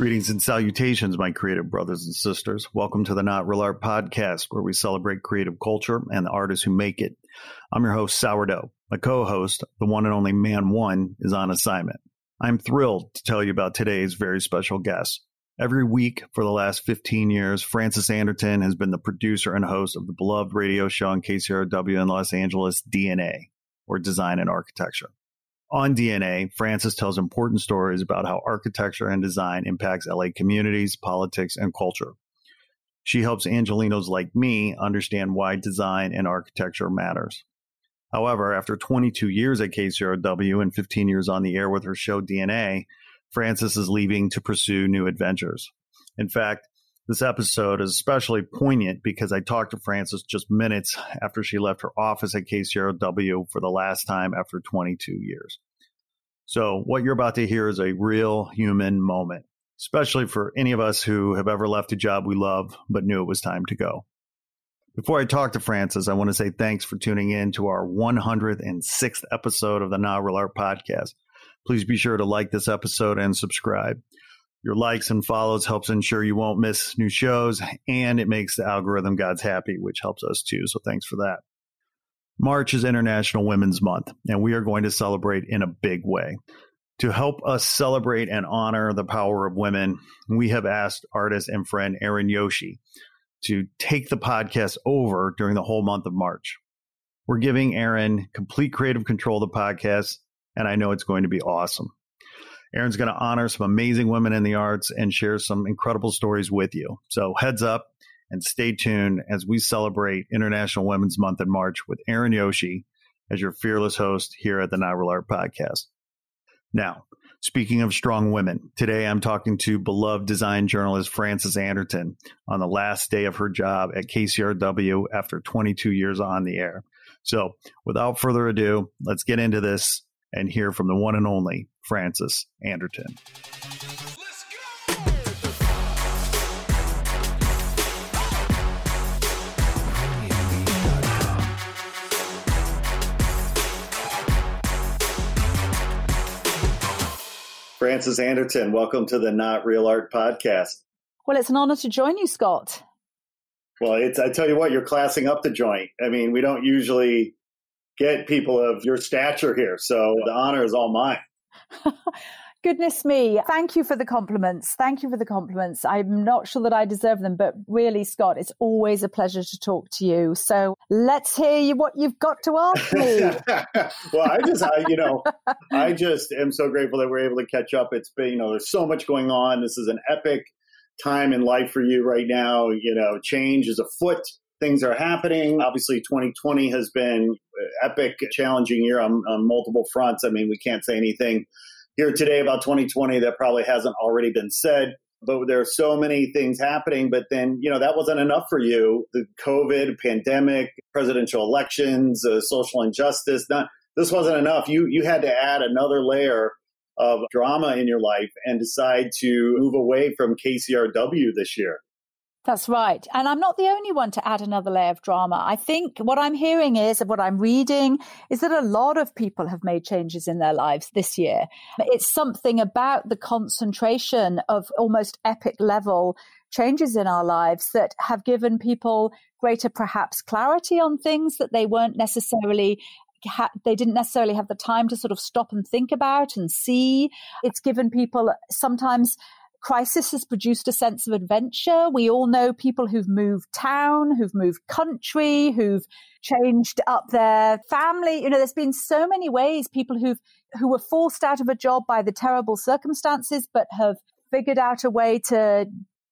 Greetings and salutations, my creative brothers and sisters. Welcome to the Not Real Art Podcast, where we celebrate creative culture and the artists who make it. I'm your host, Sourdough. My co host, the one and only Man One, is on assignment. I'm thrilled to tell you about today's very special guest. Every week for the last 15 years, Frances Anderton has been the producer and host of the beloved radio show on KCRW in Los Angeles, DNA, or Design and Architecture. On DNA, Frances tells important stories about how architecture and design impacts LA communities, politics, and culture. She helps Angelenos like me understand why design and architecture matters. However, after 22 years at KCRW and 15 years on the air with her show DNA, Frances is leaving to pursue new adventures. In fact, this episode is especially poignant because I talked to Frances just minutes after she left her office at KCRW for the last time after 22 years. So, what you're about to hear is a real human moment, especially for any of us who have ever left a job we love but knew it was time to go. Before I talk to Frances, I want to say thanks for tuning in to our 106th episode of the Not Real Art podcast. Please be sure to like this episode and subscribe. Your likes and follows helps ensure you won't miss new shows, and it makes the algorithm gods happy, which helps us too. So thanks for that. March is International Women's Month, and we are going to celebrate in a big way. To help us celebrate and honor the power of women, we have asked artist and friend Erin Yoshi to take the podcast over during the whole month of March. We're giving Erin complete creative control of the podcast, and I know it's going to be awesome. Erin's going to honor some amazing women in the arts and share some incredible stories with you. So, heads up, and stay tuned as we celebrate International Women's Month in March with Erin Yoshi as your fearless host here at the Not Art Podcast. Now, speaking of strong women, today I'm talking to beloved design journalist Frances Anderton on the last day of her job at KCRW after 22 years on the air. So, without further ado, let's get into this and hear from the one and only Frances Anderton. Frances Anderton, welcome to the Not Real Art podcast. Well, it's an honor to join you, Scott. Well, it's I tell you what, you're classing up the joint. I mean, we don't usually get people of your stature here, so the honor is all mine. Goodness me. Thank you for the compliments. Thank you for the compliments. I'm not sure that I deserve them, but really, Scott, it's always a pleasure to talk to you. So let's hear you what you've got to ask me. well, I just, I, you know, I just am so grateful that we're able to catch up. It's been, you know, there's so much going on. This is an epic time in life for you right now. You know, change is afoot. Things are happening. Obviously, 2020 has been uh, epic, challenging year on, on multiple fronts. I mean, we can't say anything here today about 2020 that probably hasn't already been said. But there are so many things happening. But then, you know, that wasn't enough for you. The COVID, pandemic, presidential elections, uh, social injustice. Not, this wasn't enough. You you had to add another layer of drama in your life and decide to move away from KCRW this year. That's right. And I'm not the only one to add another layer of drama. I think what I'm hearing is, what I'm reading, is that a lot of people have made changes in their lives this year. It's something about the concentration of almost epic level changes in our lives that have given people greater perhaps clarity on things that they weren't necessarily they didn't necessarily have the time to sort of stop and think about and see. It's given people sometimes crisis has produced a sense of adventure. We all know people who've moved town, who've moved country, who've changed up their family. You know, there's been so many ways people who've who were forced out of a job by the terrible circumstances, but have figured out a way to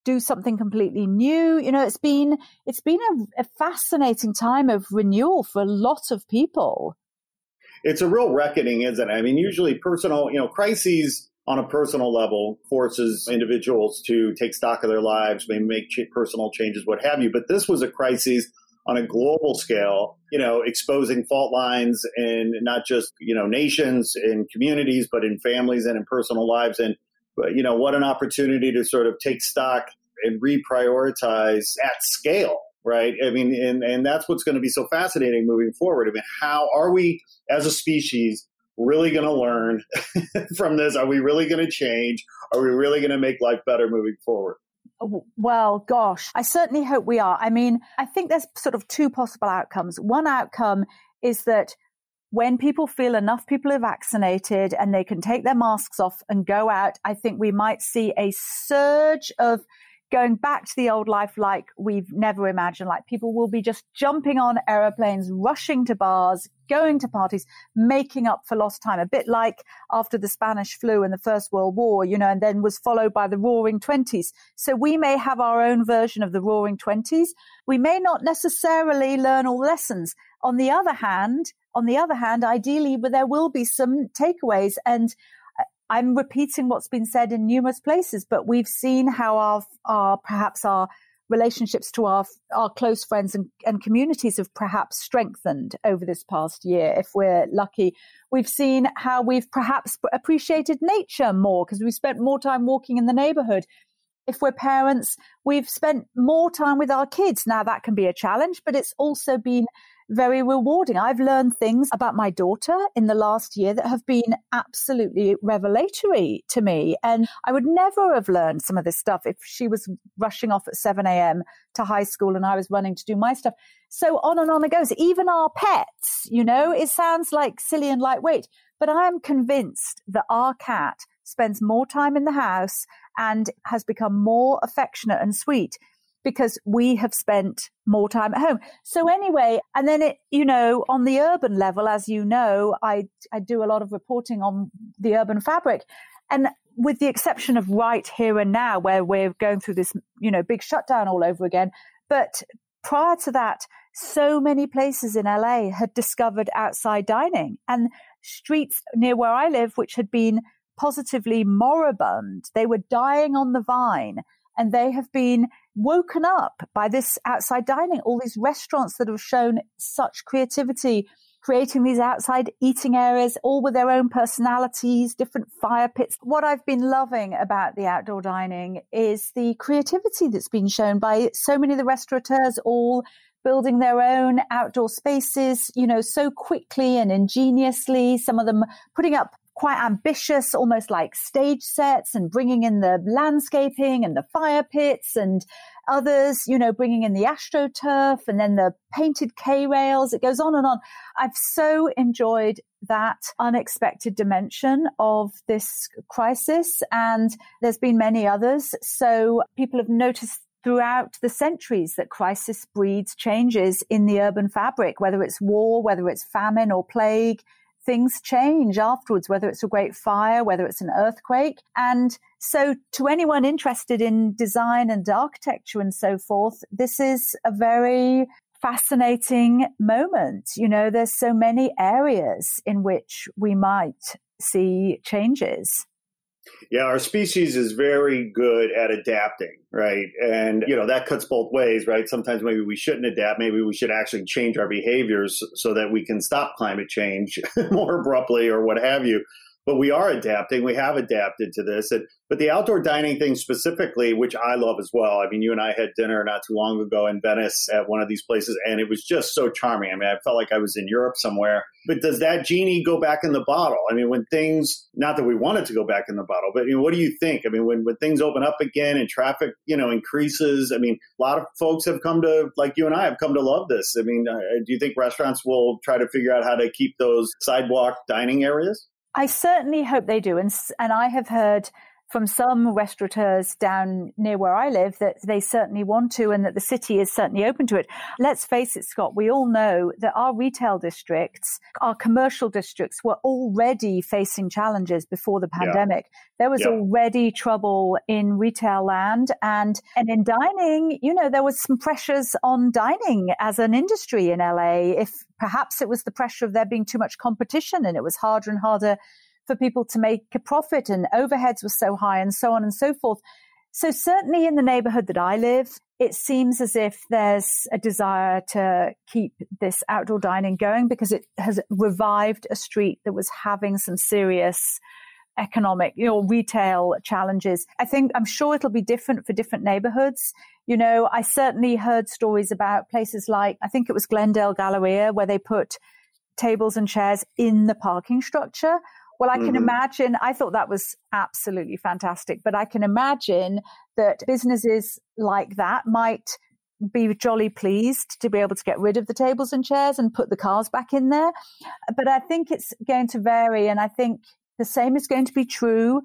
do something completely new. You know, it's been it's been a, a fascinating time of renewal for a lot of people. it's a real reckoning, isn't it? I mean, usually personal, you know, crises on a personal level forces individuals to take stock of their lives, maybe make ch- personal changes, what have you. But this was a crisis on a global scale, you know, exposing fault lines in not just, you know, nations and communities, but in families and in personal lives. And, you know, what an opportunity to sort of take stock and reprioritize at scale right? I mean, and, and that's what's going to be so fascinating moving forward. I mean, how are we as a species really going to learn from this? Are we really going to change? Are we really going to make life better moving forward? Well, gosh, I certainly hope we are. I mean, I think there's sort of two possible outcomes. One outcome is that when people feel enough people are vaccinated and they can take their masks off and go out, I think we might see a surge of going back to the old life like we've never imagined. Like people will be just jumping on aeroplanes, rushing to bars, going to parties, making up for lost time. A bit like after the Spanish flu and the First World War, you know, and then was followed by the Roaring Twenties. So we may have our own version of the Roaring Twenties. We may not necessarily learn all lessons. On the other hand, on the other hand, ideally, but there will be some takeaways and I'm repeating what's been said in numerous places, but we've seen how our, our perhaps our relationships to our our close friends and, and communities have perhaps strengthened over this past year if we're lucky. We've seen how we've perhaps appreciated nature more because we've spent more time walking in the neighborhood. If we're parents we've spent more time with our kids. Now that can be a challenge but it's also been very rewarding. I've learned things about my daughter in the last year that have been absolutely revelatory to me. And I would never have learned some of this stuff if she was rushing off at 7 a.m. to high school and I was running to do my stuff. So on and on it goes. Even our pets, you know, it sounds like silly and lightweight, but I am convinced that our cat spends more time in the house and has become more affectionate and sweet because we have spent more time at home. So anyway, and then it, you know, on the urban level, as you know, I, I do a lot of reporting on the urban fabric. And with the exception of right here and now, where we're going through this, you know, big shutdown all over again. But prior to that, so many places in LA had discovered outside dining and streets near where I live, which had been positively moribund. They were dying on the vine and they have been woken up by this outside dining, all these restaurants that have shown such creativity, creating these outside eating areas, all with their own personalities, different fire pits. What I've been loving about the outdoor dining is the creativity that's been shown by so many of the restaurateurs, all building their own outdoor spaces, you know, so quickly and ingeniously. Some of them putting up quite ambitious, almost like stage sets and bringing in the landscaping and the fire pits and others, you know, bringing in the astroturf and then the painted K rails. It goes on and on. I've so enjoyed that unexpected dimension of this crisis. And there's been many others. So people have noticed throughout the centuries that crisis breeds changes in the urban fabric, whether it's war, whether it's famine or plague, things change afterwards, whether it's a great fire, whether it's an earthquake. And so to anyone interested in design and architecture and so forth, this is a very fascinating moment. You know, there's so many areas in which we might see changes. Yeah, our species is very good at adapting, right? And, you know, that cuts both ways, right? Sometimes maybe we shouldn't adapt. Maybe we should actually change our behaviors so that we can stop climate change more abruptly or what have you but we are adapting. We have adapted to this. And, but the outdoor dining thing specifically, which I love as well. I mean, you and I had dinner not too long ago in Venice at one of these places, and it was just so charming. I mean, I felt like I was in Europe somewhere. But does that genie go back in the bottle? I mean, when things, not that we want it to go back in the bottle, but what do you think? I mean, when, when things open up again and traffic, you know, increases, I mean, a lot of folks have come to, like you and I have come to love this. I mean, uh, do you think restaurants will try to figure out how to keep those sidewalk dining areas? I certainly hope they do. And, and I have heard from some restaurateurs down near where I live that they certainly want to and that the city is certainly open to it. Let's face it, Scott, we all know that our retail districts, our commercial districts were already facing challenges before the pandemic. Yeah. There was yeah. already trouble in retail land and, and in dining, you know, there was some pressures on dining as an industry in LA. If perhaps it was the pressure of there being too much competition and it was harder and harder for people to make a profit and overheads were so high and so on and so forth. So certainly in the neighborhood that I live, it seems as if there's a desire to keep this outdoor dining going because it has revived a street that was having some serious economic, you know, retail challenges. I think I'm sure it'll be different for different neighborhoods. You know, I certainly heard stories about places like, I think it was Glendale Galleria, where they put tables and chairs in the parking structure. Well, I can mm-hmm. imagine, I thought that was absolutely fantastic, but I can imagine that businesses like that might be jolly pleased to be able to get rid of the tables and chairs and put the cars back in there. But I think it's going to vary. And I think the same is going to be true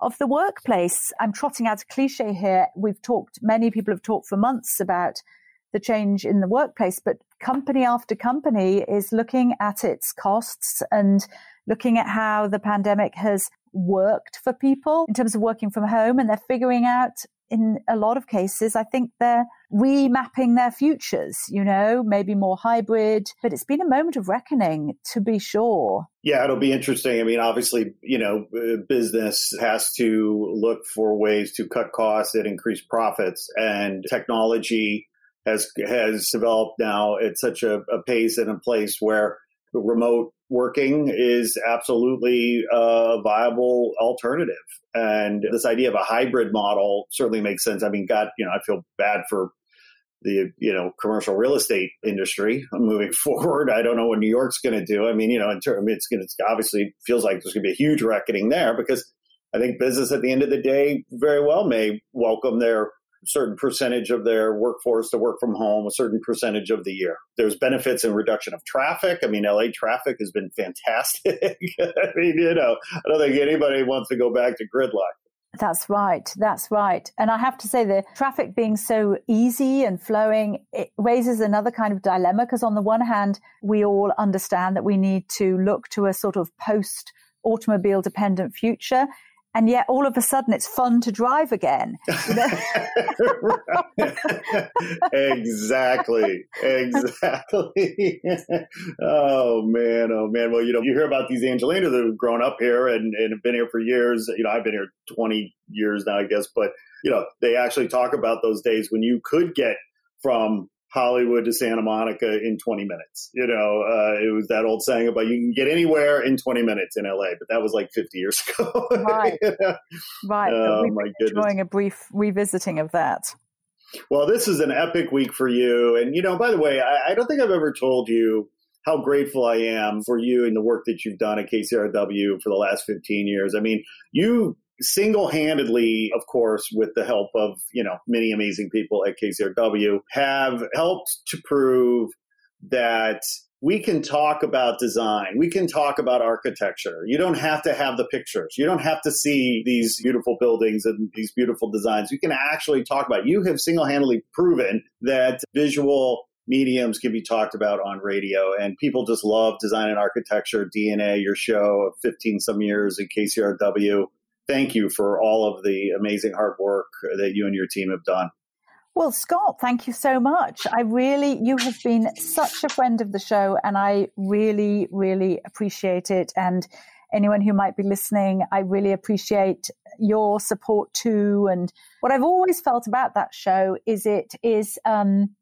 of the workplace. I'm trotting out a cliche here. We've talked, many people have talked for months about the change in the workplace, but company after company is looking at its costs and looking at how the pandemic has worked for people in terms of working from home and they're figuring out in a lot of cases, I think they're remapping their futures, you know, maybe more hybrid, but it's been a moment of reckoning to be sure. Yeah, it'll be interesting. I mean, obviously, you know, uh, business has to look for ways to cut costs and increase profits and technology has has developed now at such a, a pace and a place where remote working is absolutely a viable alternative. And this idea of a hybrid model certainly makes sense. I mean, God, you know, I feel bad for the you know commercial real estate industry moving forward. I don't know what New York's going to do. I mean, you know, in terms, it's going to obviously feels like there's going to be a huge reckoning there because I think business at the end of the day very well may welcome their certain percentage of their workforce to work from home a certain percentage of the year. There's benefits in reduction of traffic. I mean, LA traffic has been fantastic. I mean, you know, I don't think anybody wants to go back to gridlock. That's right. That's right. And I have to say, the traffic being so easy and flowing, it raises another kind of dilemma because, on the one hand, we all understand that we need to look to a sort of post automobile dependent future and yet all of a sudden it's fun to drive again. You know? exactly. Exactly. oh man, oh man. Well, you know, you hear about these Angelenos that have grown up here and, and have been here for years. You know, I've been here 20 years now, I guess, but you know, they actually talk about those days when you could get from Hollywood to Santa Monica in 20 minutes. You know, uh, it was that old saying about you can get anywhere in 20 minutes in LA, but that was like 50 years ago. right. Right. Oh, my goodness. Enjoying a brief revisiting of that. Well, this is an epic week for you. And, you know, by the way, I, I don't think I've ever told you how grateful I am for you and the work that you've done at KCRW for the last 15 years. I mean, you single-handedly of course with the help of you know many amazing people at kcrw have helped to prove that we can talk about design we can talk about architecture. You don't have to have the pictures. You don't have to see these beautiful buildings and these beautiful designs. You can actually talk about it. you have single-handedly proven that visual mediums can be talked about on radio and people just love design and architecture dna your show of 15 some years at kcrw thank you for all of the amazing hard work that you and your team have done. Well, Scott, thank you so much. I really, you have been such a friend of the show, and I really, really appreciate it. And anyone who might be listening, I really appreciate your support too. And what I've always felt about that show is it is, um,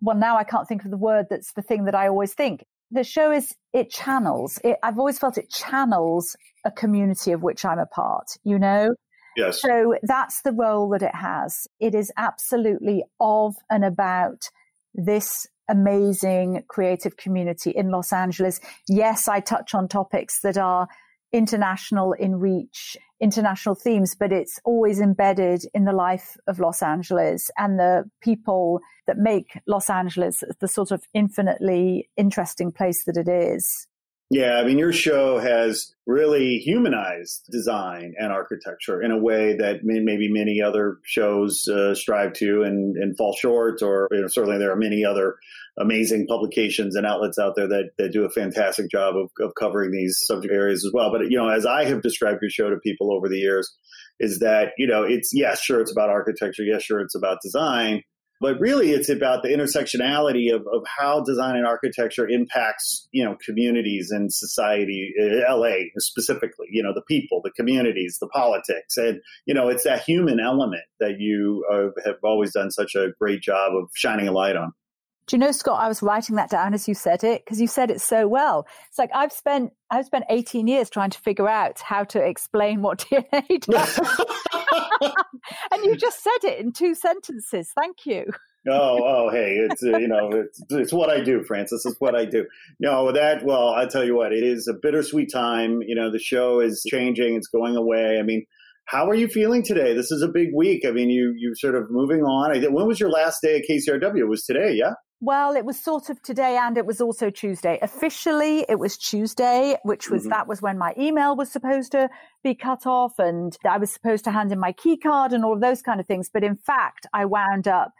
well, now I can't think of the word that's the thing that I always think the show is it channels it, i've always felt it channels a community of which i'm a part you know? Yes. So that's the role that it has. It is absolutely of and about this amazing creative community in los angeles. Yes i touch on topics that are international in reach, international themes, but it's always embedded in the life of Los Angeles and the people that make Los Angeles the sort of infinitely interesting place that it is. Yeah, I mean, your show has really humanized design and architecture in a way that maybe many other shows uh, strive to and, and, fall short, or you know, certainly there are many other amazing publications and outlets out there that, that do a fantastic job of, of covering these subject areas as well. But, you know, as I have described your show to people over the years, is that, you know, it's, yes, sure, it's about architecture. Yes, sure, it's about design but really it's about the intersectionality of, of how design and architecture impacts you know communities and society uh, la specifically you know the people the communities the politics and you know it's that human element that you uh, have always done such a great job of shining a light on do you know, Scott? I was writing that down as you said it because you said it so well. It's like I've spent I've spent 18 years trying to figure out how to explain what DNA does, and you just said it in two sentences. Thank you. oh, oh, hey, it's uh, you know, it's, it's what I do, Frances. It's what I do. You know that. Well, I tell you what, it is a bittersweet time. You know, the show is changing; it's going away. I mean, how are you feeling today? This is a big week. I mean, you you sort of moving on. When was your last day at KCRW? It was today, yeah. Well, it was sort of today and it was also Tuesday. Officially, it was Tuesday, which was mm-hmm. that was when my email was supposed to be cut off and I was supposed to hand in my key card and all of those kind of things. But in fact, I wound up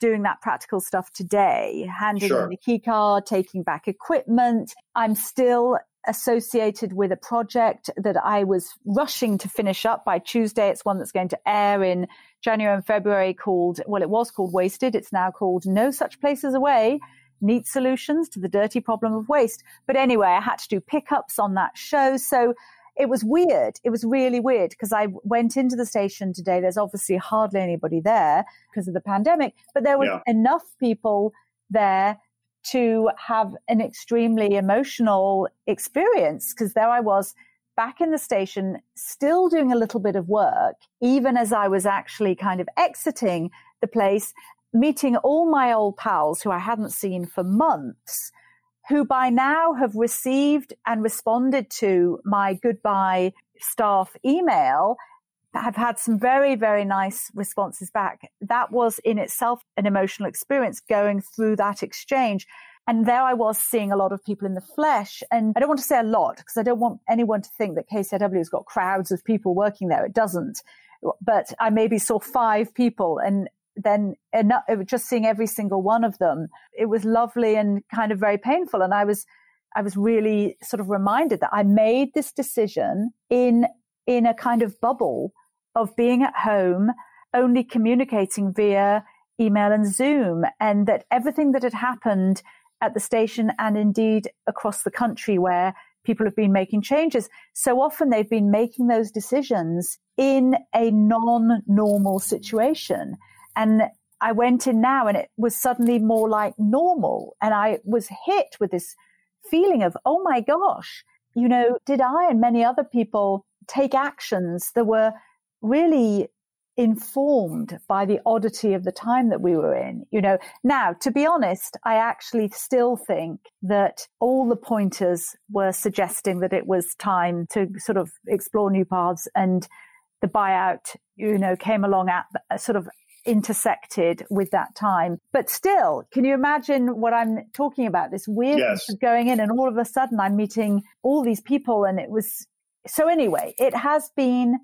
doing that practical stuff today, handing sure. in the key card, taking back equipment. I'm still associated with a project that I was rushing to finish up by Tuesday. It's one that's going to air in January and February called, well, it was called Wasted. It's now called No Such Place As Away. Neat solutions to the dirty problem of waste. But anyway, I had to do pickups on that show. So it was weird. It was really weird because I went into the station today. There's obviously hardly anybody there because of the pandemic, but there was yeah. enough people there to have an extremely emotional experience because there I was back in the station, still doing a little bit of work, even as I was actually kind of exiting the place, meeting all my old pals who I hadn't seen for months, who by now have received and responded to my goodbye staff email have had some very, very nice responses back. That was in itself an emotional experience going through that exchange. And there I was seeing a lot of people in the flesh. And I don't want to say a lot because I don't want anyone to think that KCRW has got crowds of people working there. It doesn't. But I maybe saw five people and then just seeing every single one of them, it was lovely and kind of very painful. And I was, I was really sort of reminded that I made this decision in, in a kind of bubble of being at home, only communicating via email and Zoom, and that everything that had happened at the station and indeed across the country where people have been making changes. So often they've been making those decisions in a non normal situation. And I went in now and it was suddenly more like normal. And I was hit with this feeling of, oh my gosh, you know, did I and many other people take actions that were really informed by the oddity of the time that we were in. You know, now, to be honest, I actually still think that all the pointers were suggesting that it was time to sort of explore new paths and the buyout, you know, came along at uh, sort of intersected with that time. But still, can you imagine what I'm talking about? This weird yes. going in and all of a sudden I'm meeting all these people and it was so anyway, it has been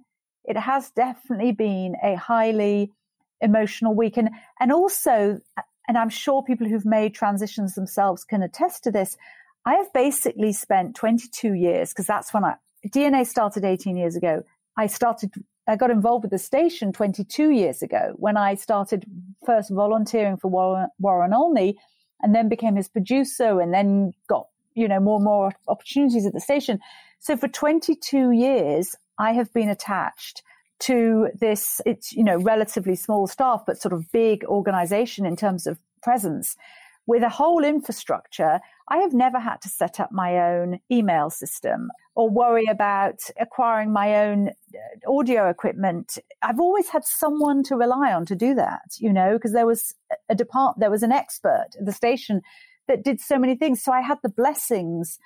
it has definitely been a highly emotional week. And, and also, and I'm sure people who've made transitions themselves can attest to this. I have basically spent 22 years, because that's when I, DNA started 18 years ago. I started, I got involved with the station 22 years ago when I started first volunteering for Warren, Warren Olney and then became his producer and then got, you know, more and more opportunities at the station. So for 22 years, I have been attached to this, it's, you know, relatively small staff, but sort of big organization in terms of presence with a whole infrastructure. I have never had to set up my own email system or worry about acquiring my own uh, audio equipment. I've always had someone to rely on to do that, you know, because there was a department, there was an expert at the station that did so many things. So I had the blessings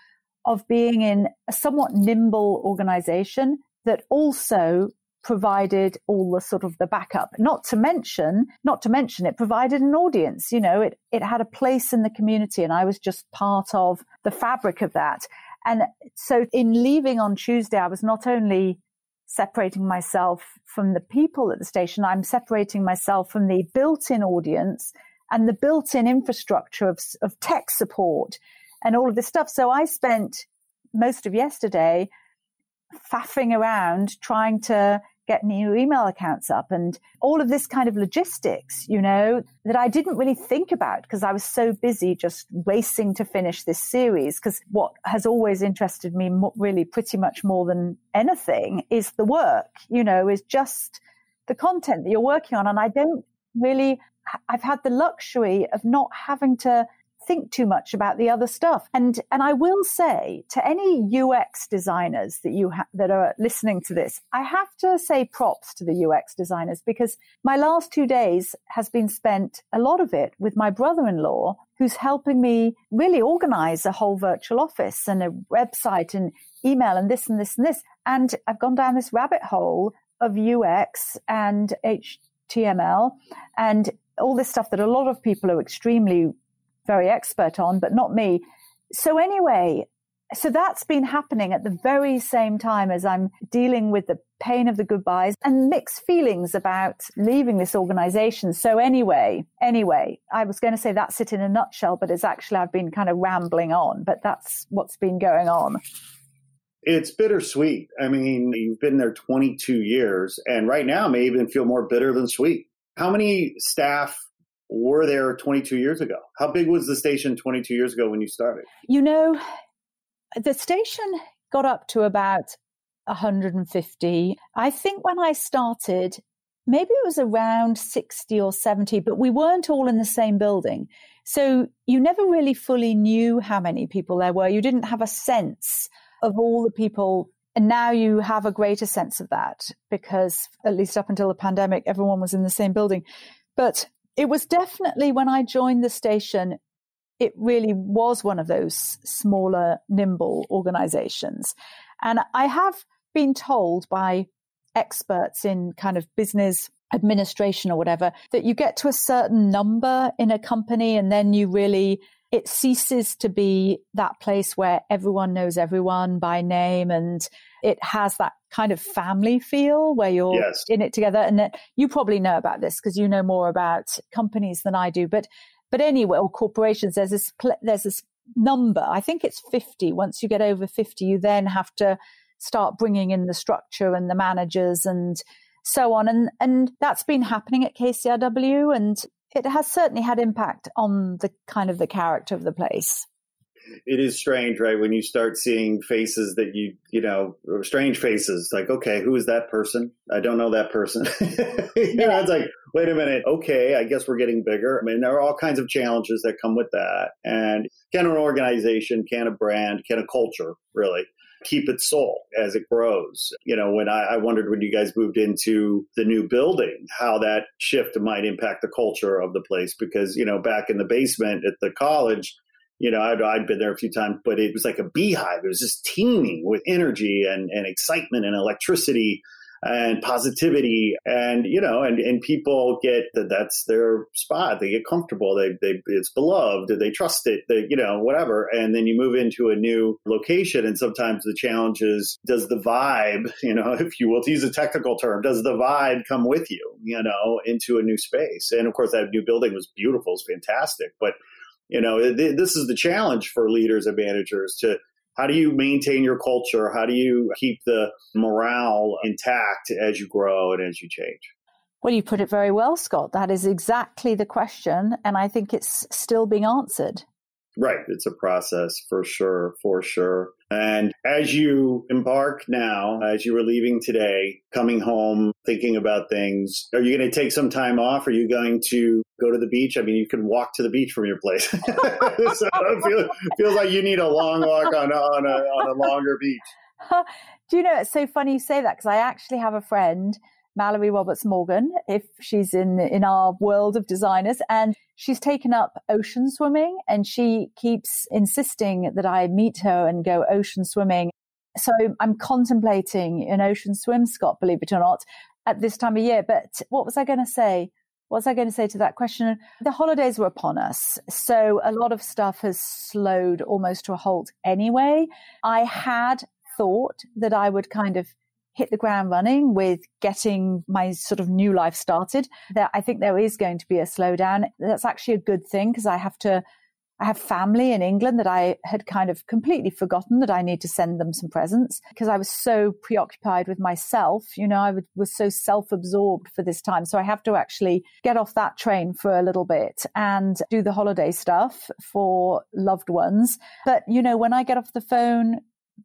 of being in a somewhat nimble organization that also provided all the sort of the backup not to mention not to mention it provided an audience you know it it had a place in the community and i was just part of the fabric of that And so in leaving on Tuesday, I was not only separating myself from the people at the station, I'm separating myself from the built in audience and the built in infrastructure of, of tech support and all of this stuff. So I spent most of yesterday faffing around trying to get new email accounts up and all of this kind of logistics, you know, that I didn't really think about because I was so busy just racing to finish this series. Because what has always interested me really pretty much more than anything is the work, you know, is just the content that you're working on. And I don't really, I've had the luxury of not having to think too much about the other stuff. And and I will say to any UX designers that you ha- that are listening to this, I have to say props to the UX designers because my last 2 days has been spent a lot of it with my brother-in-law who's helping me really organize a whole virtual office and a website and email and this and this and this. And I've gone down this rabbit hole of UX and HTML and all this stuff that a lot of people are extremely very expert on, but not me. So, anyway, so that's been happening at the very same time as I'm dealing with the pain of the goodbyes and mixed feelings about leaving this organization. So anyway, anyway, I was going to say that's it in a nutshell, but it's actually I've been kind of rambling on, but that's what's been going on. It's bittersweet. I mean, you've been there 22 years and right now may even feel more bitter than sweet. How many staff were there 22 years ago? How big was the station 22 years ago when you started? You know, the station got up to about 150. I think when I started, maybe it was around 60 or 70, but we weren't all in the same building. So you never really fully knew how many people there were. You didn't have a sense of all the people. And now you have a greater sense of that because, at least up until the pandemic, everyone was in the same building. But it was definitely when I joined the station, it really was one of those smaller, nimble organizations. And I have been told by experts in kind of business administration or whatever that you get to a certain number in a company and then you really it ceases to be that place where everyone knows everyone by name and it has that kind of family feel where you're yes. in it together. And that you probably know about this because you know more about companies than I do. But but anyway, or corporations, there's this there's this number. I think it's 50. Once you get over 50, you then have to start bringing in the structure and the managers and so on. And and that's been happening at KCRW. And it has certainly had impact on the kind of the character of the place it is strange, right? When you start seeing faces that you, you know, strange faces, like, okay, who is that person? I don't know that person. you know, it's like, wait a minute, okay, I guess we're getting bigger. I mean, there are all kinds of challenges that come with that. And can an organization, can a brand, can a culture really keep its soul as it grows. You know, when I, I, wondered when you guys moved into the new building, how that shift might impact the culture of the place. Because, you know, back in the basement at the college, you know, I'd, I'd been there a few times, but it was like a beehive. It was just teeming with energy and, and excitement and electricity and positivity. And you know and, and people get that that's their spot. They get comfortable. They, they it's beloved. They trust it. They you know whatever. And then you move into a new location and sometimes the challenge is does the vibe you know if you will to use a technical term does the vibe come with you you know into a new space? And of course that new building was beautiful. It's fantastic. But you know this is the challenge for leaders and managers to how do you maintain your culture? How do you keep the morale intact as you grow and as you change? Well, you put it very well, Scott. That is exactly the question. And I think it's still being answered. Right. It's a process for sure, for sure. And as you embark now, as you were leaving today, coming home, thinking about things, are you going to take some time off? Are you going to go to the beach? I mean, you can walk to the beach from your place. so it feels, feels like you need a long walk on, on, a, on a longer beach. Do you know, it's so funny you say that because I actually have a friend Mallory Roberts Morgan, if she's in in our world of designers, and she's taken up ocean swimming, and she keeps insisting that I meet her and go ocean swimming. So I'm contemplating an ocean swim, Scott, believe it or not, at this time of year. But what was I going to say? what was I going to say to that question? The holidays were upon us. So a lot of stuff has slowed almost to a halt anyway. I had thought that I would kind of hit the ground running with getting my sort of new life started. That I think there is going to be a slowdown. That's actually a good thing because I have to I have family in England that I had kind of completely forgotten that I need to send them some presents because I was so preoccupied with myself. You know, I was so self absorbed for this time. So I have to actually get off that train for a little bit and do the holiday stuff for loved ones. But, you know, when I get off the phone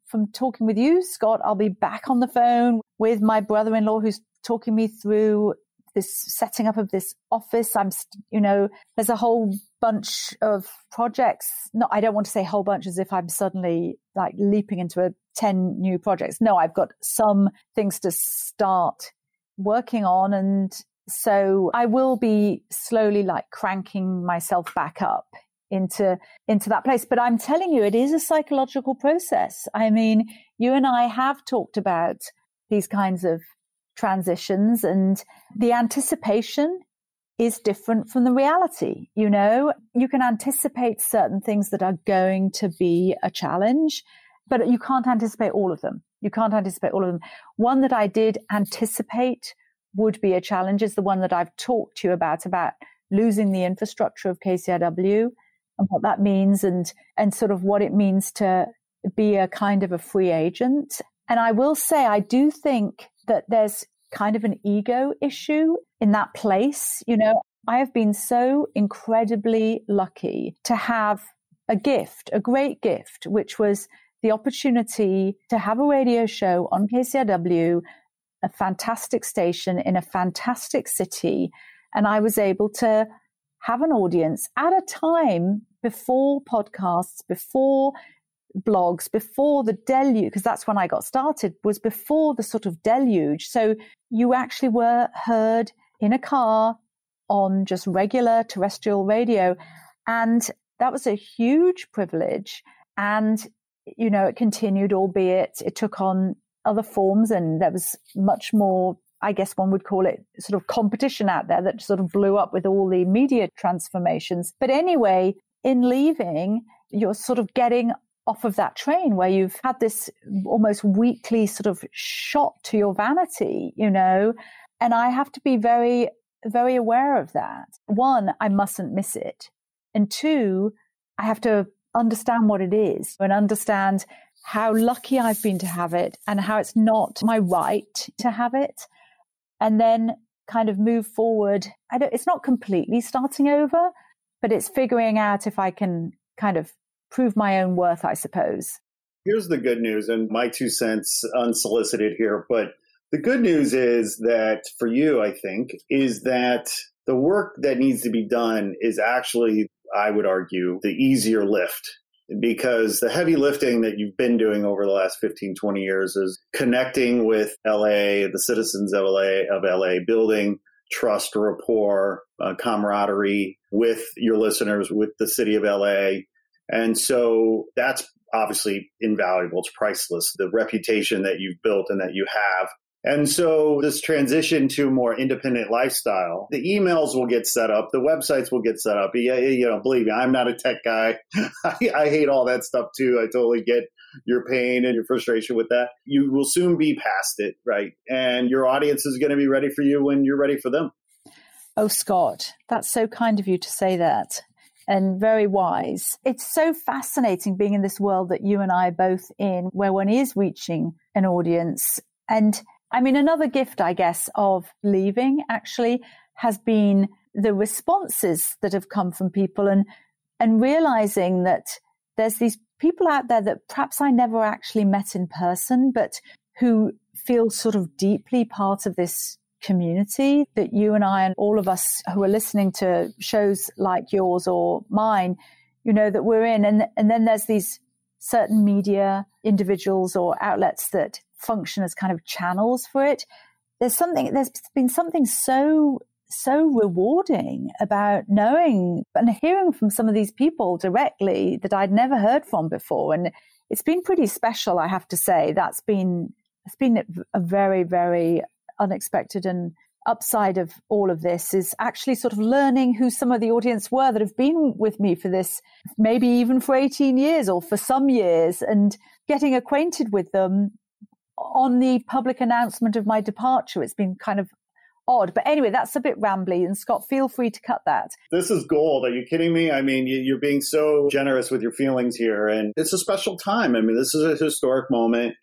from talking with you, Scott, I'll be back on the phone with my brother in law who's talking me through this setting up of this office. I'm, you know, there's a whole bunch of projects. No, I don't want to say whole bunch as if I'm suddenly like leaping into a 10 new projects. No, I've got some things to start working on. And so I will be slowly like cranking myself back up into into that place but i'm telling you it is a psychological process i mean you and i have talked about these kinds of transitions and the anticipation is different from the reality. You know, you can anticipate certain things that are going to be a challenge, but you can't anticipate all of them. You can't anticipate all of them. One that I did anticipate would be a challenge is the one that I've talked to you about, about losing the infrastructure of KCRW and what that means and, and sort of what it means to be a kind of a free agent. And I will say, I do think that there's kind of an ego issue in that place. You know, I have been so incredibly lucky to have a gift, a great gift, which was the opportunity to have a radio show on KCRW, a fantastic station in a fantastic city. And I was able to have an audience at a time before podcasts, before blogs before the deluge, because that's when I got started, was before the sort of deluge. So you actually were heard in a car on just regular terrestrial radio. And that was a huge privilege. And, you know, it continued, albeit it took on other forms and there was much more I guess one would call it sort of competition out there that sort of blew up with all the media transformations. But anyway, in leaving, you're sort of getting off of that train where you've had this almost weekly sort of shot to your vanity, you know? And I have to be very, very aware of that. One, I mustn't miss it. And two, I have to understand what it is and understand how lucky I've been to have it and how it's not my right to have it. And then kind of move forward. I don't, it's not completely starting over, but it's figuring out if I can kind of prove my own worth, I suppose. Here's the good news, and my two cents unsolicited here, but the good news is that for you, I think, is that the work that needs to be done is actually, I would argue, the easier lift because the heavy lifting that you've been doing over the last 15, 20 years is connecting with LA, the citizens of LA, of LA, building trust, rapport, uh, camaraderie with your listeners, with the city of LA, and so that's obviously invaluable. It's priceless. The reputation that you've built and that you have. And so this transition to more independent lifestyle, the emails will get set up, the websites will get set up. Yeah, you know, believe me, I'm not a tech guy. I, I hate all that stuff too. I totally get your pain and your frustration with that. You will soon be past it, right? And your audience is going to be ready for you when you're ready for them. Oh, Scott, that's so kind of you to say that and very wise. It's so fascinating being in this world that you and I are both in, where one is reaching an audience. And I mean, another gift, I guess, of leaving actually has been the responses that have come from people and, and realizing that there's these people out there that perhaps I never actually met in person, but who feel sort of deeply part of this community that you and I and all of us who are listening to shows like yours or mine, you know, that we're in. And, and then there's these certain media individuals or outlets that function as kind of channels for it. There's something, there's been something so, so rewarding about knowing and hearing from some of these people directly that I'd never heard from before. And it's been pretty special, I have to say. That's been, it's been a very, very unexpected and upside of all of this is actually sort of learning who some of the audience were that have been with me for this, maybe even for 18 years or for some years, and getting acquainted with them on the public announcement of my departure. It's been kind of odd. But anyway, that's a bit rambly. And Scott, feel free to cut that. This is gold. Are you kidding me? I mean, you're being so generous with your feelings here. And it's a special time. I mean, this is a historic moment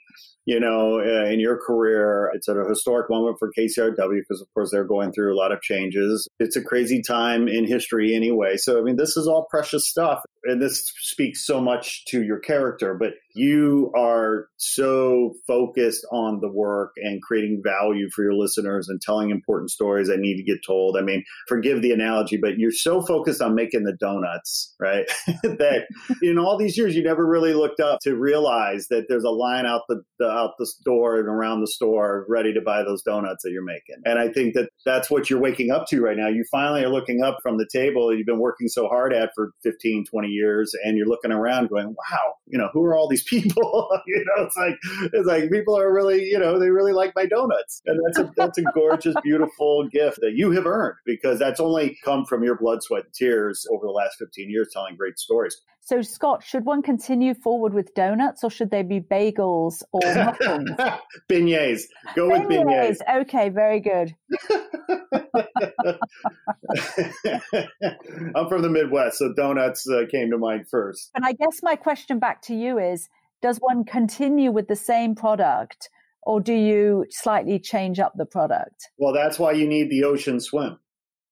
you know, uh, in your career. It's at a historic moment for KCRW because, of course, they're going through a lot of changes. It's a crazy time in history anyway. So, I mean, this is all precious stuff. And this speaks so much to your character, but you are so focused on the work and creating value for your listeners and telling important stories that need to get told. I mean, forgive the analogy, but you're so focused on making the donuts, right? that in all these years, you never really looked up to realize that there's a line out the, the out the store and around the store ready to buy those donuts that you're making. And I think that that's what you're waking up to right now. You finally are looking up from the table you've been working so hard at for 15, 20 years, and you're looking around going, wow, you know, who are all these people? you know, it's like, it's like people are really, you know, they really like my donuts. And that's a, that's a gorgeous, beautiful gift that you have earned because that's only come from your blood, sweat, and tears over the last 15 years telling great stories. So, Scott, should one continue forward with donuts or should they be bagels or muffins? beignets. Go with beignets. Okay, very good. I'm from the Midwest, so donuts uh, came to mind first. And I guess my question back to you is Does one continue with the same product or do you slightly change up the product? Well, that's why you need the ocean swim.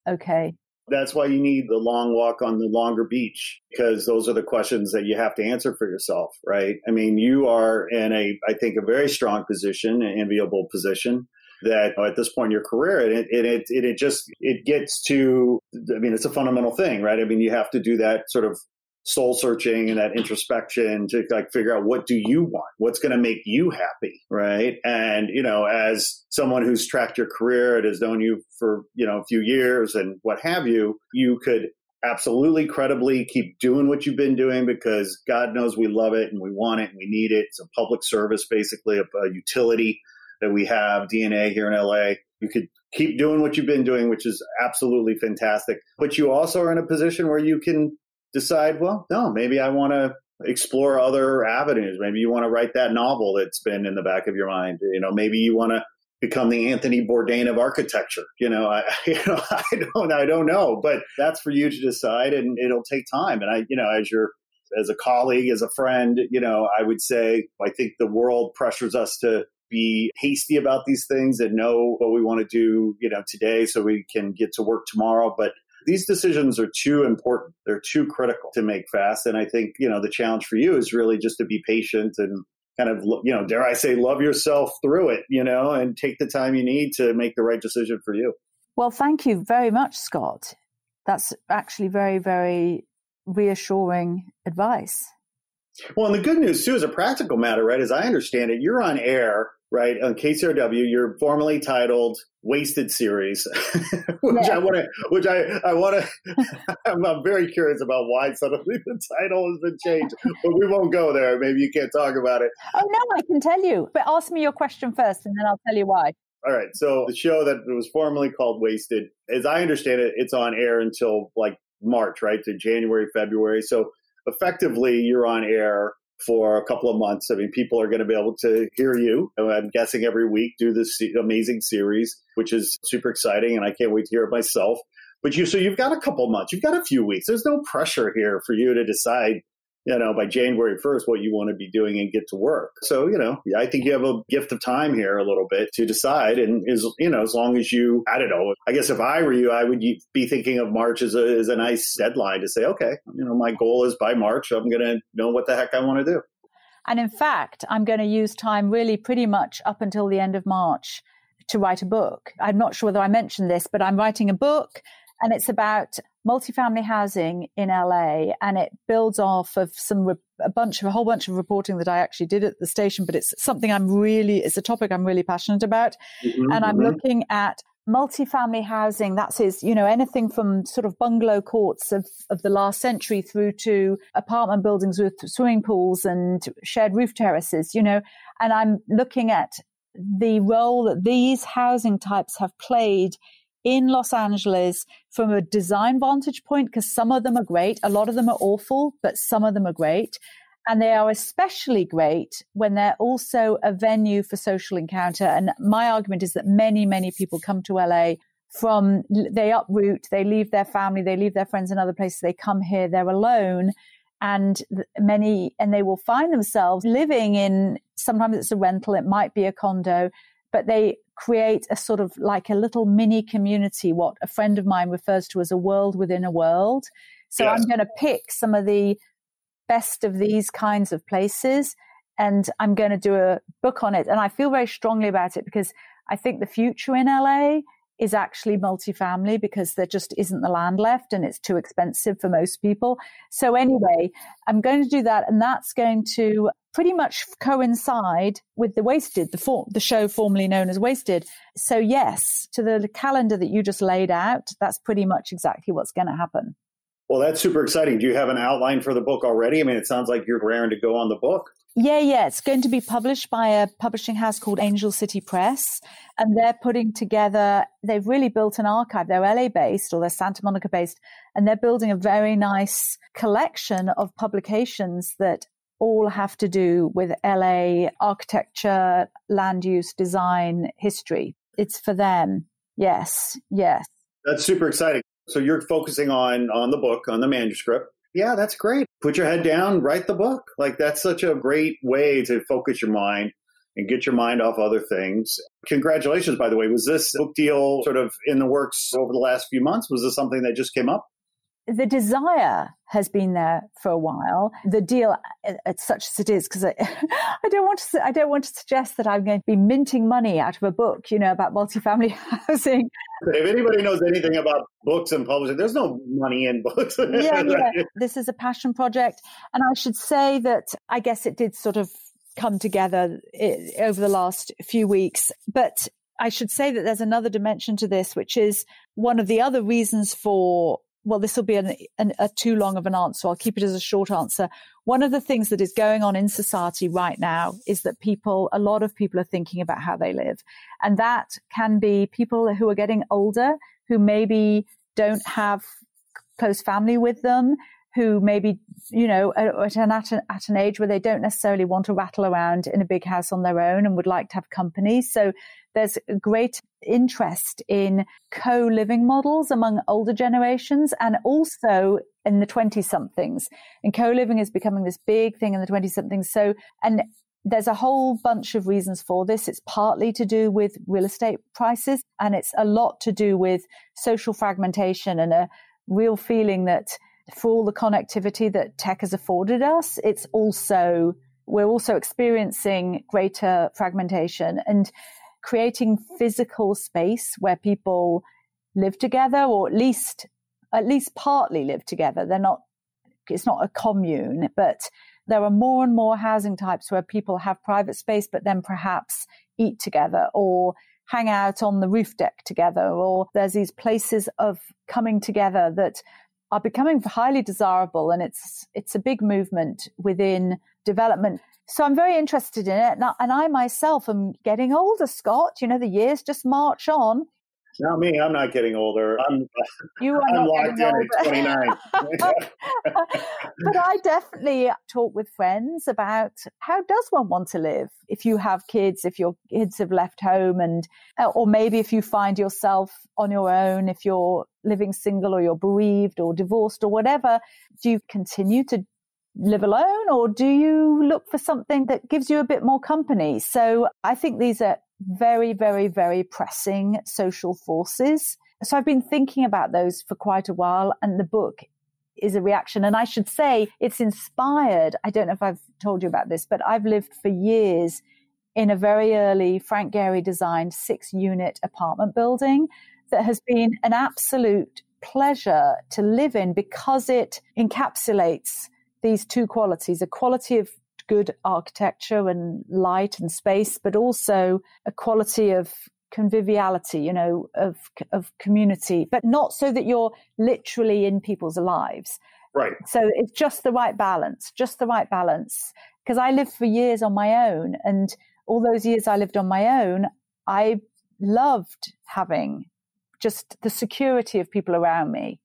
Okay. That's why you need the long walk on the longer beach because those are the questions that you have to answer for yourself, right? I mean, you are in a, I think, a very strong position, an enviable position that at this point in your career, and it, it, it, it just, it gets to, I mean, it's a fundamental thing, right? I mean, you have to do that sort of soul searching and that introspection to like figure out what do you want? What's going to make you happy right? And you know as someone who's tracked your career and has known you for you know a few years and what have you you could absolutely credibly keep doing what you've been doing because god knows we love it and we want it and we need it. It's a public service basically a, a utility that we have dna here in la you could keep doing what you've been doing which is absolutely fantastic. But you also are in a position where you can decide, well, no, maybe I want to explore other avenues. Maybe you want to write that novel that's been in the back of your mind. You know, maybe you want to become the Anthony Bourdain of architecture. You know, I, you know, I don't, I don't know, but that's for you to decide, and it'll take time. And I, you know, as your as a colleague, as a friend, you know, I would say I think the world pressures us to be hasty about these things and know what we want to do, you know, today so we can get to work tomorrow. But these decisions are too important. They're too critical to make fast. And I think, you know, the challenge for you is really just to be patient and kind of, you know, dare I say, love yourself through it, you know, and take the time you need to make the right decision for you. Well, thank you very much, Scott. That's actually very, very reassuring advice. Well, and the good news too, as a practical matter, right? As I understand it, you're on air right? On KCRW, you're formally titled Wasted Series, which yeah. I want to, which I, I want to, I'm, I'm, very curious about why suddenly the title has been changed, but we won't go there. Maybe you can't talk about it. Oh, no, I can tell you, but ask me your question first and then I'll tell you why. All right. So the show that was formerly called Wasted, as I understand it, it's on air until like March, right? To January, February. So effectively, you're on air for a couple of months. I mean, people are going to be able to hear you. I'm guessing every week do this amazing series, which is super exciting, and I can't wait to hear it myself. But you, so you've got a couple months, you've got a few weeks. There's no pressure here for you to decide you know, by January 1st, what you want to be doing and get to work. So, you know, I think you have a gift of time here a little bit to decide. And is, you know, as long as you, I don't know, I guess if I were you, I would be thinking of March as a, as a nice deadline to say, okay, you know, my goal is by March, I'm going to know what the heck I want to do. And in fact, I'm going to use time really pretty much up until the end of March to write a book. I'm not sure whether I mentioned this, but I'm writing a book and it's about multifamily housing in LA, and it builds off of some re- a bunch of a whole bunch of reporting that I actually did at the station. But it's something I'm really it's a topic I'm really passionate about, mm-hmm, and I'm mm-hmm. looking at multifamily housing that's his you know anything from sort of bungalow courts of, of the last century through to apartment buildings with swimming pools and shared roof terraces you know and i'm looking at the role that these housing types have played in Los Angeles from a design vantage point, because some of them are great, a lot of them are awful, but some of them are great. And they are especially great when they're also a venue for social encounter. And my argument is that many, many people come to LA from, they uproot, they leave their family, they leave their friends in other places, they come here, they're alone. And many, and they will find themselves living in, sometimes it's a rental, it might be a condo, but they create a sort of like a little mini community, what a friend of mine refers to as a world within a world. So yes. I'm going to pick some of the best of these kinds of places and I'm going to do a book on it. And I feel very strongly about it because I think the future in LA is actually multifamily because there just isn't the land left and it's too expensive for most people. So anyway, I'm going to do that and that's going to pretty much coincide with the Wasted, the form, the show formerly known as Wasted. So yes, to the calendar that you just laid out, that's pretty much exactly what's going to happen. Well, that's super exciting. Do you have an outline for the book already? I mean, it sounds like you're raring to go on the book. Yeah, yeah. It's going to be published by a publishing house called Angel City Press. And they're putting together, they've really built an archive. They're LA based or they're Santa Monica based. And they're building a very nice collection of publications that all have to do with LA architecture, land use, design, history. It's for them. Yes, yes. That's super exciting. So you're focusing on on the book, on the manuscript. Yeah, that's great. Put your head down, write the book. Like that's such a great way to focus your mind and get your mind off other things. Congratulations, by the way. Was this book deal sort of in the works over the last few months? Was this something that just came up? The desire has been there for a while. The deal, it's such as it is, because I, I, don't want to, I don't want to suggest that I'm going to be minting money out of a book, you know, about multifamily housing. If anybody knows anything about books and publishing, there's no money in books. yeah, yeah. This is a passion project, and I should say that I guess it did sort of come together eh, over the last few weeks, but. I should say that there's another dimension to this, which is one of the other reasons for well, this will be an, an, a too long of an answer. I'll keep it as a short answer. One of the things that is going on in society right now is that people, a lot of people are thinking about how they live. And that can be people who are getting older, who maybe don't have close family with them, who maybe, you know, at an, at an, at an age where they don't necessarily want to rattle around in a big house on their own and would like to have company. So there's great interest in co-living models among older generations and also in the 20 somethings. And co-living is becoming this big thing in the 20 somethings. So, and there's a whole bunch of reasons for this. It's partly to do with real estate prices and it's a lot to do with social fragmentation and a real feeling that for all the connectivity that tech has afforded us, it's also, we're also experiencing greater fragmentation. And creating physical space where people live together or at least at least partly live together they're not it's not a commune but there are more and more housing types where people have private space but then perhaps eat together or hang out on the roof deck together or there's these places of coming together that are becoming highly desirable and it's it's a big movement within development so I'm very interested in it. And I myself am getting older, Scott. You know, the years just march on. Not me. I'm not getting older. I'm you are I'm not locked in at 29. but I definitely talk with friends about how does one want to live if you have kids, if your kids have left home, and uh, or maybe if you find yourself on your own, if you're living single or you're bereaved or divorced or whatever. Do you continue to live alone or do you look for something that gives you a bit more company? So I think these are very, very, very pressing social forces. So I've been thinking about those for quite a while and the book is a reaction. And I should say it's inspired. I don't know if I've told you about this, but I've lived for years in a very early Frank Gehry designed six unit apartment building that has been an absolute pleasure to live in because it encapsulates these two qualities a quality of good architecture and light and space, but also a quality of conviviality, you know, of, of community, but not so that you're literally in people's lives. Right. So it's just the right balance, just the right balance. Because I lived for years on my own and all those years I lived on my own, I loved having just the security of people around me.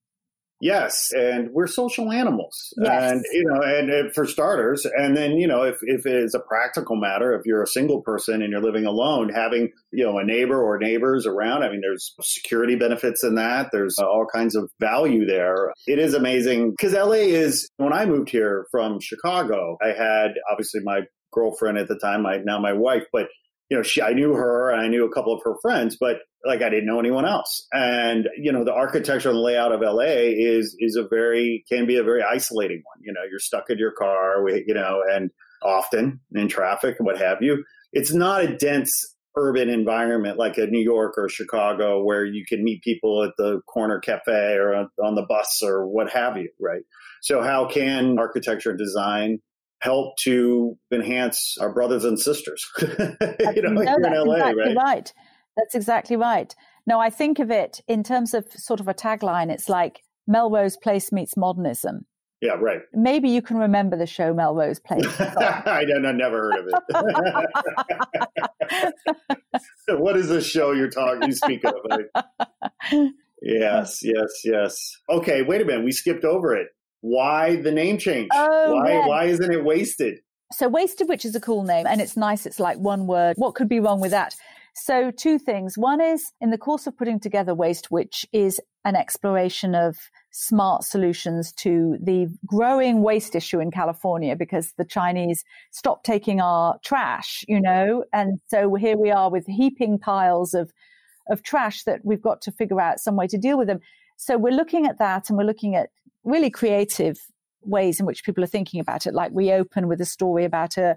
Yes, and we're social animals, yes. and you know, and, and, for starters, and then you know, if if it is a practical matter, if you're a single person and you're living alone, having you know a neighbor or neighbors around, I mean, there's security benefits in that. There's all kinds of value there. It is amazing because LA is. When I moved here from Chicago, I had obviously my girlfriend at the time, my now my wife, but you know, she, I knew her and I knew a couple of her friends, but like I didn't know anyone else. And, you know, the architecture and layout of LA is, is a very, can be a very isolating one. You know, you're stuck in your car, you know, and often in traffic and what have you. It's not a dense urban environment like a New York or Chicago where you can meet people at the corner cafe or on the bus or what have you, right? So how can architecture and design help to enhance our brothers and sisters. you know, no, here in LA, exactly right? right? That's exactly right. No, I think of it in terms of sort of a tagline. It's like Melrose Place meets modernism. Yeah, right. Maybe you can remember the show Melrose Place. I don't, I've never heard of it. what is this show you're talking? You speak of? Yes, yes, yes. Okay, wait a minute. We skipped over it why the name change? Oh, why why isn't it wasted? So wasted, which is a cool name, and it's nice. It's like one word. What could be wrong with that? So two things. One is in the course of putting together Waste, which is an exploration of smart solutions to the growing waste issue in California because the Chinese stopped taking our trash, you know, and so here we are with heaping piles of of trash that we've got to figure out some way to deal with them. So we're looking at that and we're looking at really creative ways in which people are thinking about it. Like we open with a story about a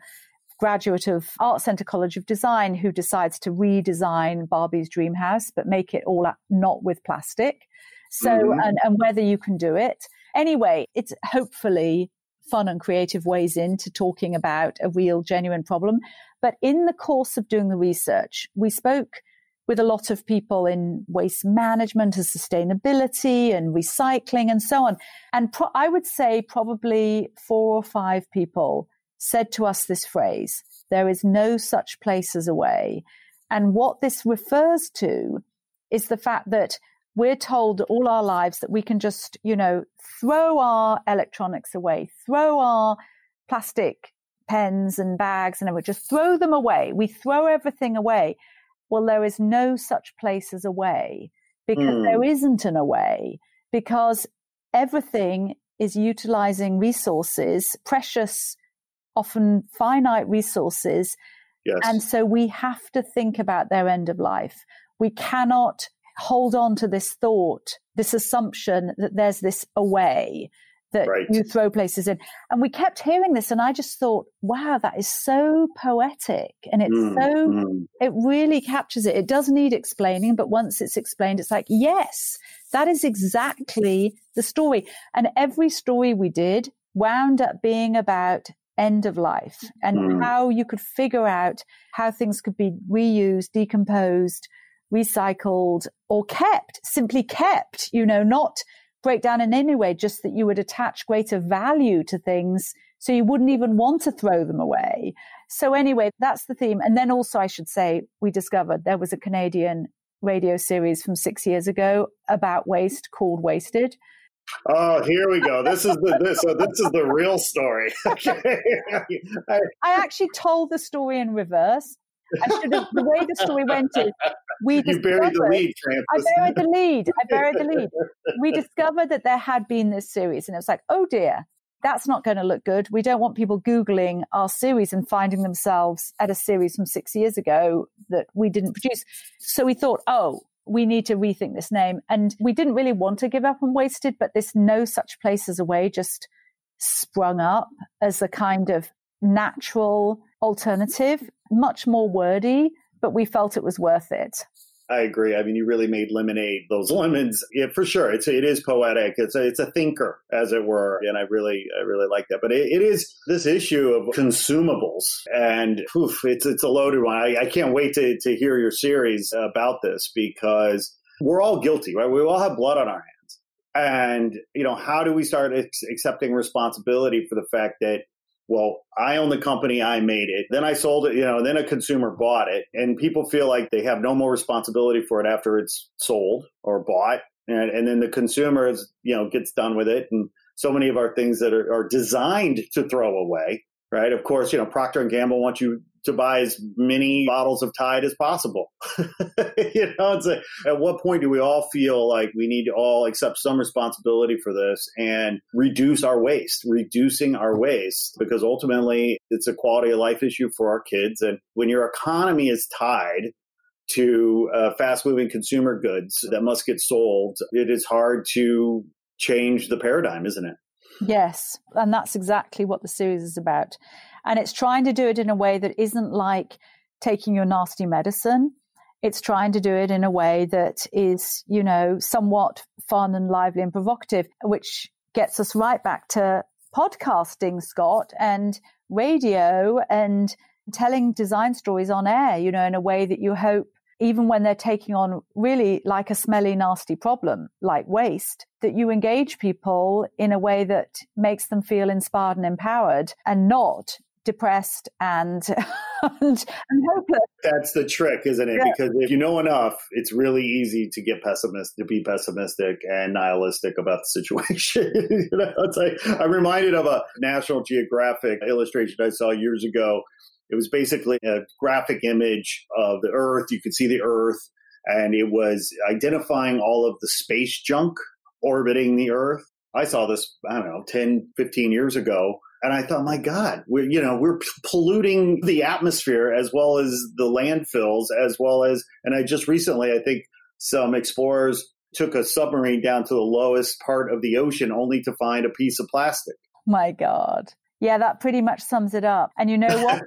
graduate of Art Center College of Design who decides to redesign Barbie's dream house, but make it all not with plastic. So, mm-hmm. and, and whether you can do it. Anyway, it's hopefully fun and creative ways into talking about a real, genuine problem. But in the course of doing the research, we spoke with a lot of people in waste management and sustainability and recycling and so on. And pro- I would say probably four or five people said to us this phrase there is no such place as away. And what this refers to is the fact that we're told all our lives that we can just, you know, throw our electronics away, throw our plastic pens and bags and we just throw them away. We throw everything away well, there is no such place as a way because mm. there isn't an away because everything is utilizing resources, precious, often finite resources. Yes. And so we have to think about their end of life. We cannot hold on to this thought, this assumption that there's this away that right. you throw places in. And we kept hearing this, and I just thought, wow, that is so poetic. And it's mm, so, mm. it really captures it. It does need explaining, but once it's explained, it's like, yes, that is exactly the story. And every story we did wound up being about end of life and mm. how you could figure out how things could be reused, decomposed, recycled, or kept, simply kept, you know, not break down in any way, just that you would attach greater value to things so you wouldn't even want to throw them away. So, anyway, that's the theme. And then also, I should say, we discovered there was a Canadian radio series from six years ago about waste called Wasted. Oh, here we go. This is the this so this is the real story. I, I actually told the story in reverse. I should have, the way the story went is we you buried the lead, Frances. I buried the lead. I buried the lead. We discovered that there had been this series, and it was like, oh dear, that's not going to look good. We don't want people Googling our series and finding themselves at a series from six years ago that we didn't produce. So we thought, oh, we need to rethink this name. And we didn't really want to give up on Wasted, but this No Such Place as Away just sprung up as a kind of natural alternative, much more wordy, but we felt it was worth it. I agree. I mean, you really made lemonade those lemons. Yeah, for sure. It's it is poetic. It's a, it's a thinker, as it were, and I really I really like that. But it, it is this issue of consumables, and oof, it's it's a loaded one. I, I can't wait to to hear your series about this because we're all guilty, right? We all have blood on our hands, and you know, how do we start ex- accepting responsibility for the fact that well, I own the company, I made it. Then I sold it, you know, then a consumer bought it. And people feel like they have no more responsibility for it after it's sold or bought. And, and then the consumer is, you know, gets done with it. And so many of our things that are, are designed to throw away, right? Of course, you know, Procter and Gamble wants you to buy as many bottles of Tide as possible. you know, it's at what point do we all feel like we need to all accept some responsibility for this and reduce our waste, reducing our waste, because ultimately it's a quality of life issue for our kids. And when your economy is tied to uh, fast moving consumer goods that must get sold, it is hard to change the paradigm, isn't it? Yes. And that's exactly what the series is about. And it's trying to do it in a way that isn't like taking your nasty medicine. It's trying to do it in a way that is, you know, somewhat fun and lively and provocative, which gets us right back to podcasting, Scott, and radio and telling design stories on air, you know, in a way that you hope even when they're taking on really like a smelly, nasty problem like waste, that you engage people in a way that makes them feel inspired and empowered and not depressed and and, and, hopeless. That's the trick, isn't it? Yeah. Because if you know enough, it's really easy to get pessimistic, to be pessimistic and nihilistic about the situation. you know, it's like I'm reminded of a National Geographic illustration I saw years ago. It was basically a graphic image of the Earth. You could see the Earth, and it was identifying all of the space junk orbiting the Earth. I saw this, I don't know, 10, 15 years ago and I thought, my God, we're, you know, we're polluting the atmosphere as well as the landfills, as well as, and I just recently, I think some explorers took a submarine down to the lowest part of the ocean only to find a piece of plastic. My God. Yeah, that pretty much sums it up. And you know what?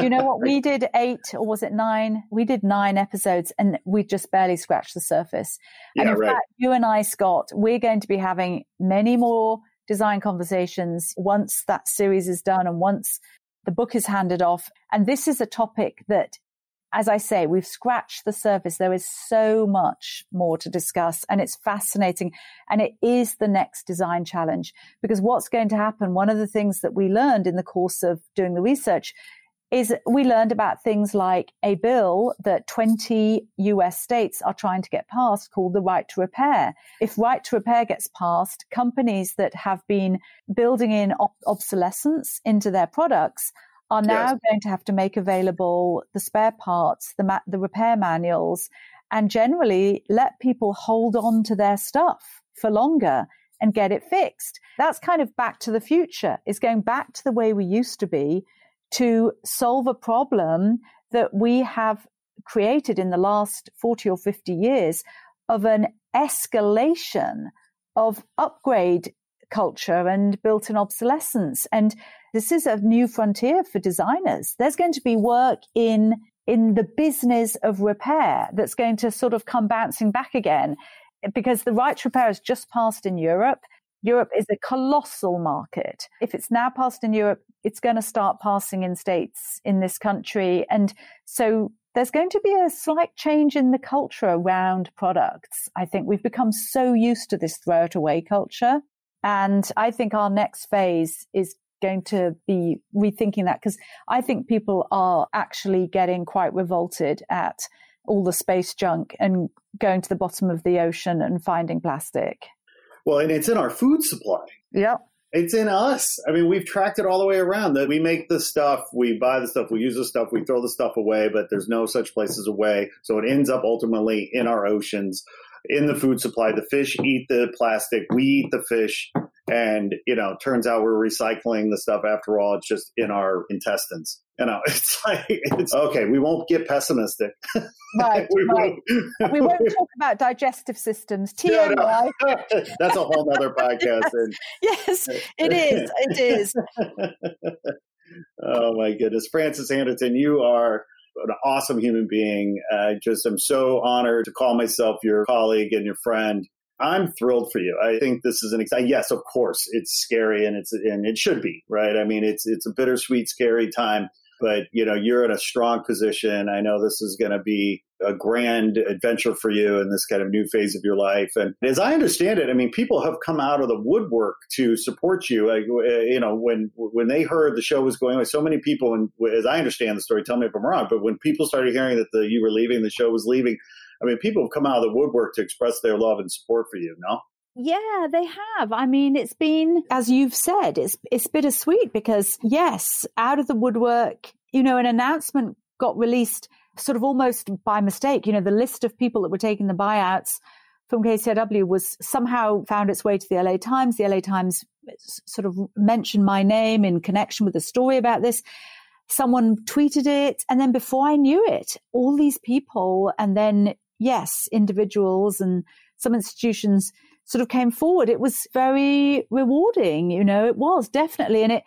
you know what? We did eight, or was it nine? We did nine episodes and we just barely scratched the surface. And yeah, in right. fact, you and I, Scott, we're going to be having many more design conversations once that series is done and once the book is handed off. And this is a topic that, as I say, we've scratched the surface. There is so much more to discuss and it's fascinating. And it is the next design challenge because what's going to happen? One of the things that we learned in the course of doing the research is we learned about things like a bill that 20 US states are trying to get passed called the right to repair. If right to repair gets passed, companies that have been building in obsolescence into their products are now yes. going to have to make available the spare parts, the, ma- the repair manuals, and generally let people hold on to their stuff for longer and get it fixed. That's kind of back to the future. It's going back to the way we used to be to solve a problem that we have created in the last 40 or 50 years of an escalation of upgrade culture and built in obsolescence. And this is a new frontier for designers. There's going to be work in in the business of repair that's going to sort of come bouncing back again because the right to repair has just passed in Europe. Europe is a colossal market. If it's now passed in Europe, it's going to start passing in states in this country. And so there's going to be a slight change in the culture around products. I think we've become so used to this throw it away culture. And I think our next phase is going to be rethinking that because I think people are actually getting quite revolted at all the space junk and going to the bottom of the ocean and finding plastic. Well, and it's in our food supply. Yep. It's in us. I mean, we've tracked it all the way around that we make the stuff, we buy the stuff, we use the stuff, we throw the stuff away, but there's no such place as away. So it ends up ultimately in our oceans, in the food supply. The fish eat the plastic, we eat the fish. And, you know, turns out we're recycling the stuff after all. It's just in our intestines. You know, it's like, it's okay, we won't get pessimistic. Right, we, right. Won't. we won't talk about digestive systems. TMI. No, no. That's a whole other podcast. And, yes, it is. It is. oh, my goodness. Frances Anderton, you are an awesome human being. I just am so honored to call myself your colleague and your friend. I'm thrilled for you. I think this is an exciting. Yes, of course, it's scary and it's and it should be right. I mean, it's it's a bittersweet, scary time. But you know, you're in a strong position. I know this is going to be a grand adventure for you in this kind of new phase of your life. And as I understand it, I mean, people have come out of the woodwork to support you. Like, uh, you know, when when they heard the show was going on, so many people, and as I understand the story, tell me if I'm wrong, but when people started hearing that the, you were leaving, the show was leaving, I mean, people have come out of the woodwork to express their love and support for you. No. Yeah, they have. I mean, it's been, as you've said, it's it's bittersweet because yes, out of the woodwork, you know, an announcement got released sort of almost by mistake. You know, the list of people that were taking the buyouts from KCRW was somehow found its way to the LA Times. The LA Times sort of mentioned my name in connection with the story about this. Someone tweeted it. And then before I knew it, all these people and then, yes, individuals and some institutions sort of came forward. It was very rewarding, you know, it was definitely. And it,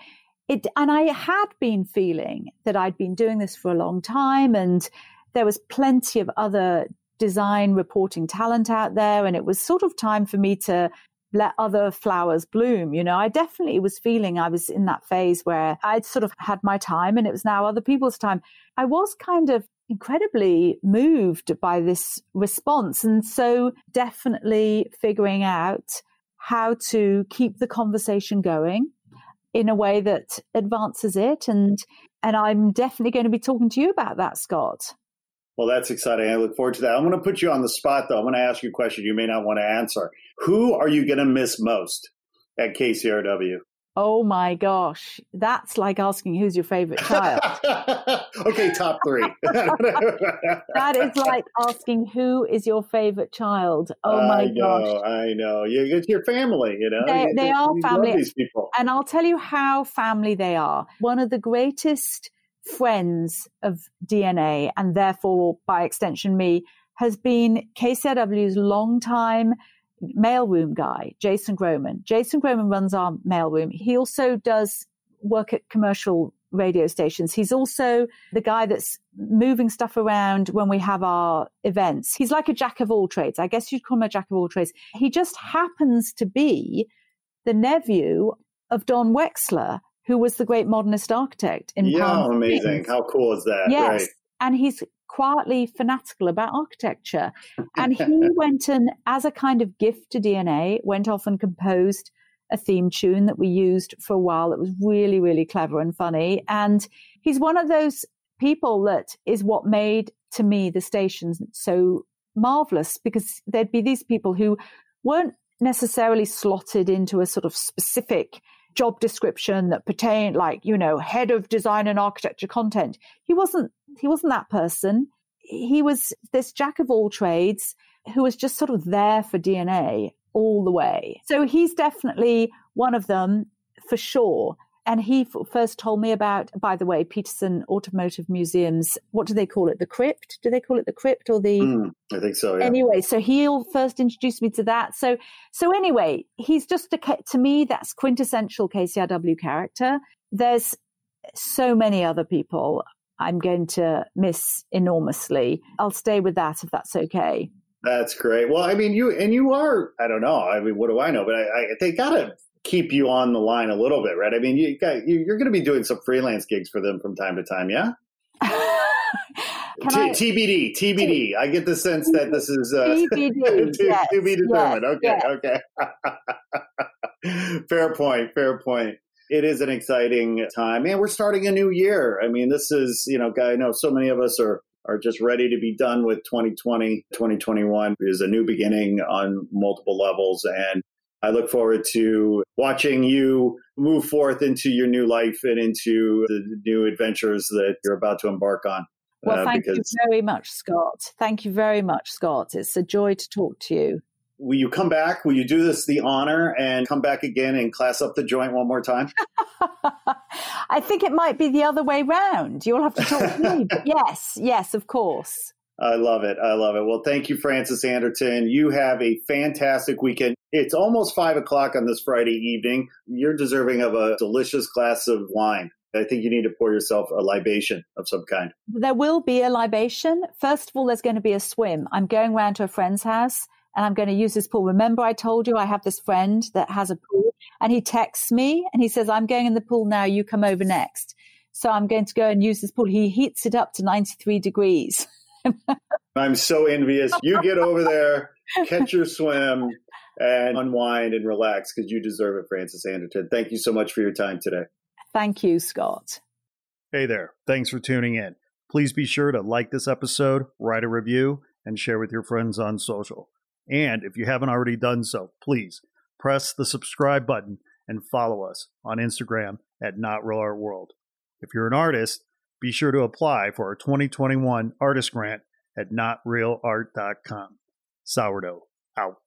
it, and I had been feeling that I'd been doing this for a long time and there was plenty of other design reporting talent out there. And it was sort of time for me to let other flowers bloom. You know, I definitely was feeling I was in that phase where I'd sort of had my time and it was now other people's time. I was kind of incredibly moved by this response. And so definitely figuring out how to keep the conversation going in a way that advances it. And, and I'm definitely going to be talking to you about that, Scott. Well, that's exciting. I look forward to that. I'm going to put you on the spot, though. I'm going to ask you a question you may not want to answer. Who are you going to miss most at KCRW? Oh my gosh, that's like asking who's your favorite child. okay, top three. that is like asking who is your favorite child. Oh my I know, gosh, I know. You, it's your family, you know. They, you, they are family. These people, and I'll tell you how family they are. One of the greatest friends of DNA, and therefore by extension me, has been KCRW's longtime mailroom guy, Jason Groman. Jason Groman runs our mailroom. He also does work at commercial radio stations. He's also the guy that's moving stuff around when we have our events. He's like a jack of all trades. I guess you'd call him a jack of all trades. He just happens to be the nephew of Don Wexler, who was the great modernist architect in yeah, Palm amazing. How cool is that? Yes. Right. And he's quietly fanatical about architecture. And he went and, as a kind of gift to DNA, went off and composed a theme tune that we used for a while that was really, really clever and funny. And he's one of those people that is what made to me the stations so marvelous because there'd be these people who weren't necessarily slotted into a sort of specific job description that pertained like you know head of design and architecture content. He wasn't he wasn't that person. He was this jack of all trades who was just sort of there for dna all the way. So he's definitely one of them for sure and he f- first told me about, by the way, Petersen Automotive Museum's, what do they call it? The crypt? Do they call it the crypt or the? Mm, I think so. Yeah. Anyway, so he'll first introduce me to that. So, so anyway, he's just a, to me, that's quintessential KCRW character. There's so many other people I'm going to miss enormously. I'll stay with that if that's okay. That's great. Well, I mean, you and you are. I don't know. I mean, what do I know? But I, I they gotta keep you on the line a little bit, right? I mean, you got, you're going to be doing some freelance gigs for them from time to time, yeah? T- I, TBD, TBD. I get the sense that this is uh, TBD, to, yes, to, be determined. Yes, okay, okay. fair point. Fair point. It is an exciting time, and we're starting a new year. I mean, this is you know, guy, I know so many of us are are just ready to be done with 2020. 2021 is a new beginning on multiple levels, and I look forward to watching you move forth into your new life and into the new adventures that you're about to embark on. Well, uh, thank because... you very much, Scott. Thank you very much, Scott. It's a joy to talk to you. Will you come back? Will you do this the honor and come back again and class up the joint one more time? I think it might be the other way round. You'll have to talk to me. But yes, yes, of course. I love it. I love it. Well, thank you, Frances Anderton. You have a fantastic weekend. It's almost five o'clock on this Friday evening. You're deserving of a delicious glass of wine. I think you need to pour yourself a libation of some kind. There will be a libation. First of all, there's going to be a swim. I'm going round to a friend's house and I'm going to use this pool. Remember, I told you I have this friend that has a pool and he texts me and he says, I'm going in the pool now. You come over next. So I'm going to go and use this pool. He heats it up to 93 degrees. I'm so envious. You get over there, catch your swim, and unwind and relax because you deserve it, Frances Anderton. Thank you so much for your time today. Thank you, Scott. Hey there. Thanks for tuning in. Please be sure to like this episode, write a review, and share with your friends on social. And if you haven't already done so, please press the subscribe button and follow us on Instagram at Not Real Art World. If you're an artist, be sure to apply for our 2021 artist grant at notrealart.com. Sourdough out.